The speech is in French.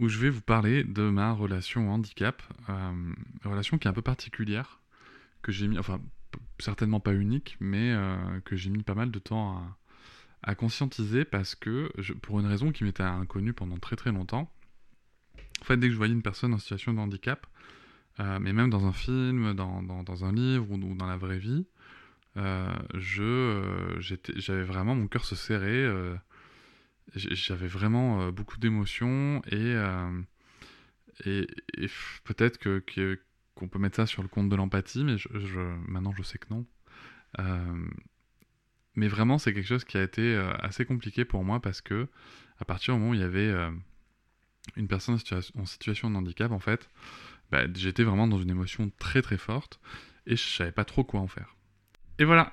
où je vais vous parler de ma relation au handicap, euh, relation qui est un peu particulière, que j'ai mis, enfin certainement pas unique, mais euh, que j'ai mis pas mal de temps à, conscientiser parce que, pour une raison qui m'était inconnue pendant très très longtemps, en fait dès que je voyais une personne en situation de handicap, euh, mais même dans un film, dans, dans, un livre ou, dans la vraie vie, j'avais vraiment mon cœur se serrait j'avais vraiment euh, beaucoup d'émotions et, euh, et, peut-être que, qu'on peut mettre ça sur le compte de l'empathie, mais maintenant je sais que non. Euh, mais vraiment, c'est quelque chose qui a été assez compliqué pour moi parce que à partir du moment où il y avait une personne en situation, de handicap, en fait, bah, j'étais vraiment dans une émotion très très forte et je savais pas trop quoi en faire. Et voilà,